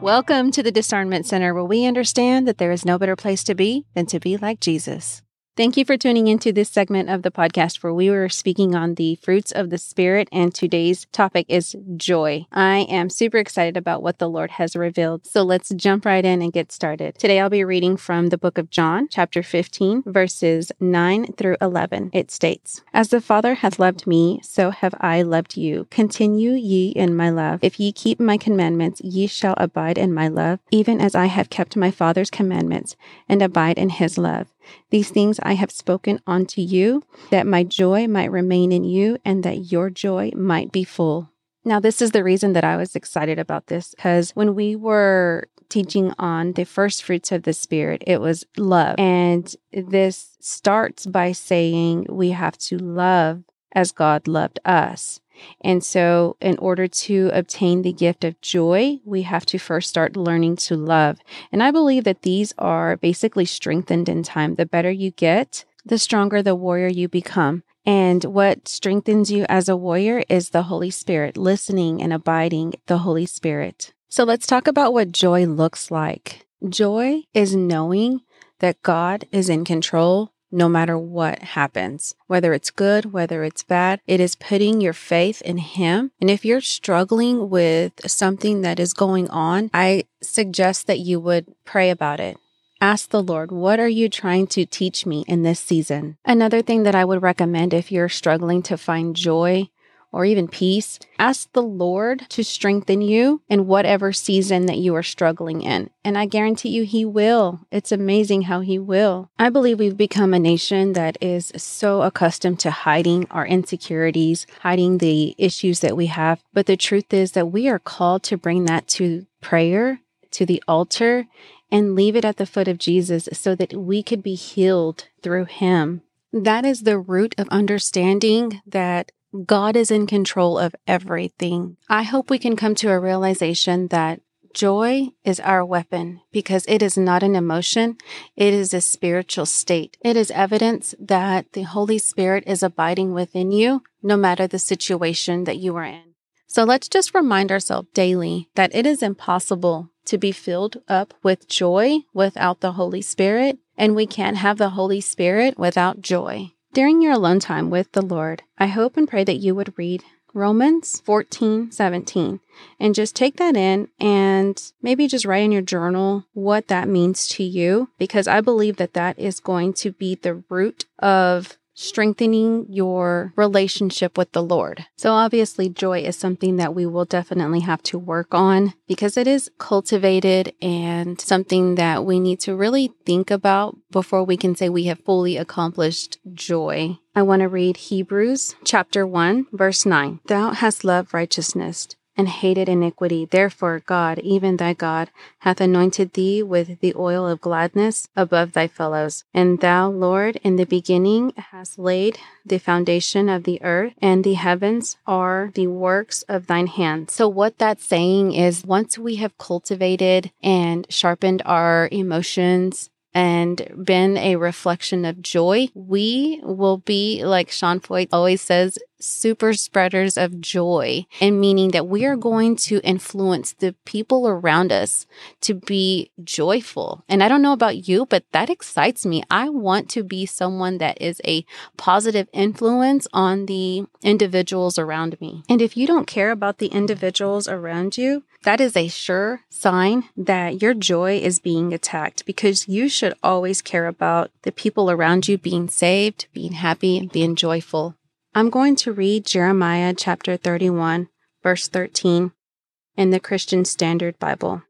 Welcome to the Discernment Center, where we understand that there is no better place to be than to be like Jesus. Thank you for tuning into this segment of the podcast where we were speaking on the fruits of the Spirit, and today's topic is joy. I am super excited about what the Lord has revealed. So let's jump right in and get started. Today I'll be reading from the book of John, chapter 15, verses 9 through 11. It states, As the Father hath loved me, so have I loved you. Continue ye in my love. If ye keep my commandments, ye shall abide in my love, even as I have kept my Father's commandments and abide in his love. These things I have spoken unto you, that my joy might remain in you, and that your joy might be full. Now, this is the reason that I was excited about this because when we were teaching on the first fruits of the Spirit, it was love. And this starts by saying we have to love as God loved us. And so, in order to obtain the gift of joy, we have to first start learning to love. And I believe that these are basically strengthened in time. The better you get, the stronger the warrior you become. And what strengthens you as a warrior is the Holy Spirit, listening and abiding the Holy Spirit. So let's talk about what joy looks like. Joy is knowing that God is in control no matter what happens, whether it's good, whether it's bad. It is putting your faith in Him. And if you're struggling with something that is going on, I suggest that you would pray about it. Ask the Lord, what are you trying to teach me in this season? Another thing that I would recommend if you're struggling to find joy or even peace, ask the Lord to strengthen you in whatever season that you are struggling in. And I guarantee you, He will. It's amazing how He will. I believe we've become a nation that is so accustomed to hiding our insecurities, hiding the issues that we have. But the truth is that we are called to bring that to prayer, to the altar, and leave it at the foot of Jesus so that we could be healed through Him. That is the root of understanding that God is in control of everything. I hope we can come to a realization that joy is our weapon because it is not an emotion, it is a spiritual state. It is evidence that the Holy Spirit is abiding within you no matter the situation that you are in. So let's just remind ourselves daily that it is impossible to be filled up with joy without the Holy Spirit, and we can't have the Holy Spirit without joy. During your alone time with the Lord, I hope and pray that you would read Romans 14, 17, and just take that in and maybe just write in your journal what that means to you, because I believe that that is going to be the root of strengthening your relationship with the Lord. So, obviously, joy is something that we will definitely have to work on because it is cultivated and something that we need to really think about before we can say we have fully accomplished joy. I want to read Hebrews chapter 1, verse 9. Thou hast loved righteousness and hated iniquity. Therefore, God, even thy God, hath anointed thee with the oil of gladness above thy fellows. And thou, Lord, in the beginning hast laid the foundation of the earth, and the heavens are the works of thine hands. So, what that's saying is once we have cultivated and sharpened our emotions, and been a reflection of joy, we will be, like Sean Feucht always says, super spreaders of joy and meaning that we are going to influence the people around us to be joyful. And I don't know about you, but that excites me. I want to be someone that is a positive influence on the individuals around me. And if you don't care about the individuals around you, that is a sure sign that your joy is being attacked because you should always care about the people around you being saved, being happy, and being joyful. I'm going to read Jeremiah chapter 31, verse 13 in the Christian Standard Bible.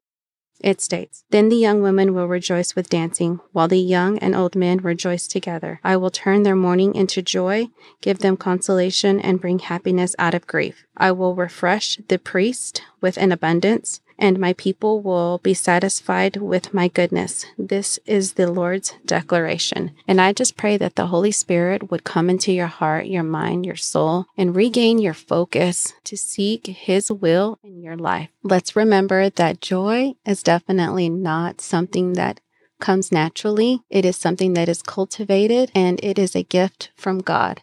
It states, Then the young women will rejoice with dancing, while the young and old men rejoice together. I will turn their mourning into joy, give them consolation, and bring happiness out of grief. I will refresh the priest with an abundance, and my people will be satisfied with my goodness. This is the Lord's declaration. And I just pray that the Holy Spirit would come into your heart, your mind, your soul, and regain your focus to seek His will in your life. Let's remember that joy is definitely not something that comes naturally. It is something that is cultivated and it is a gift from God.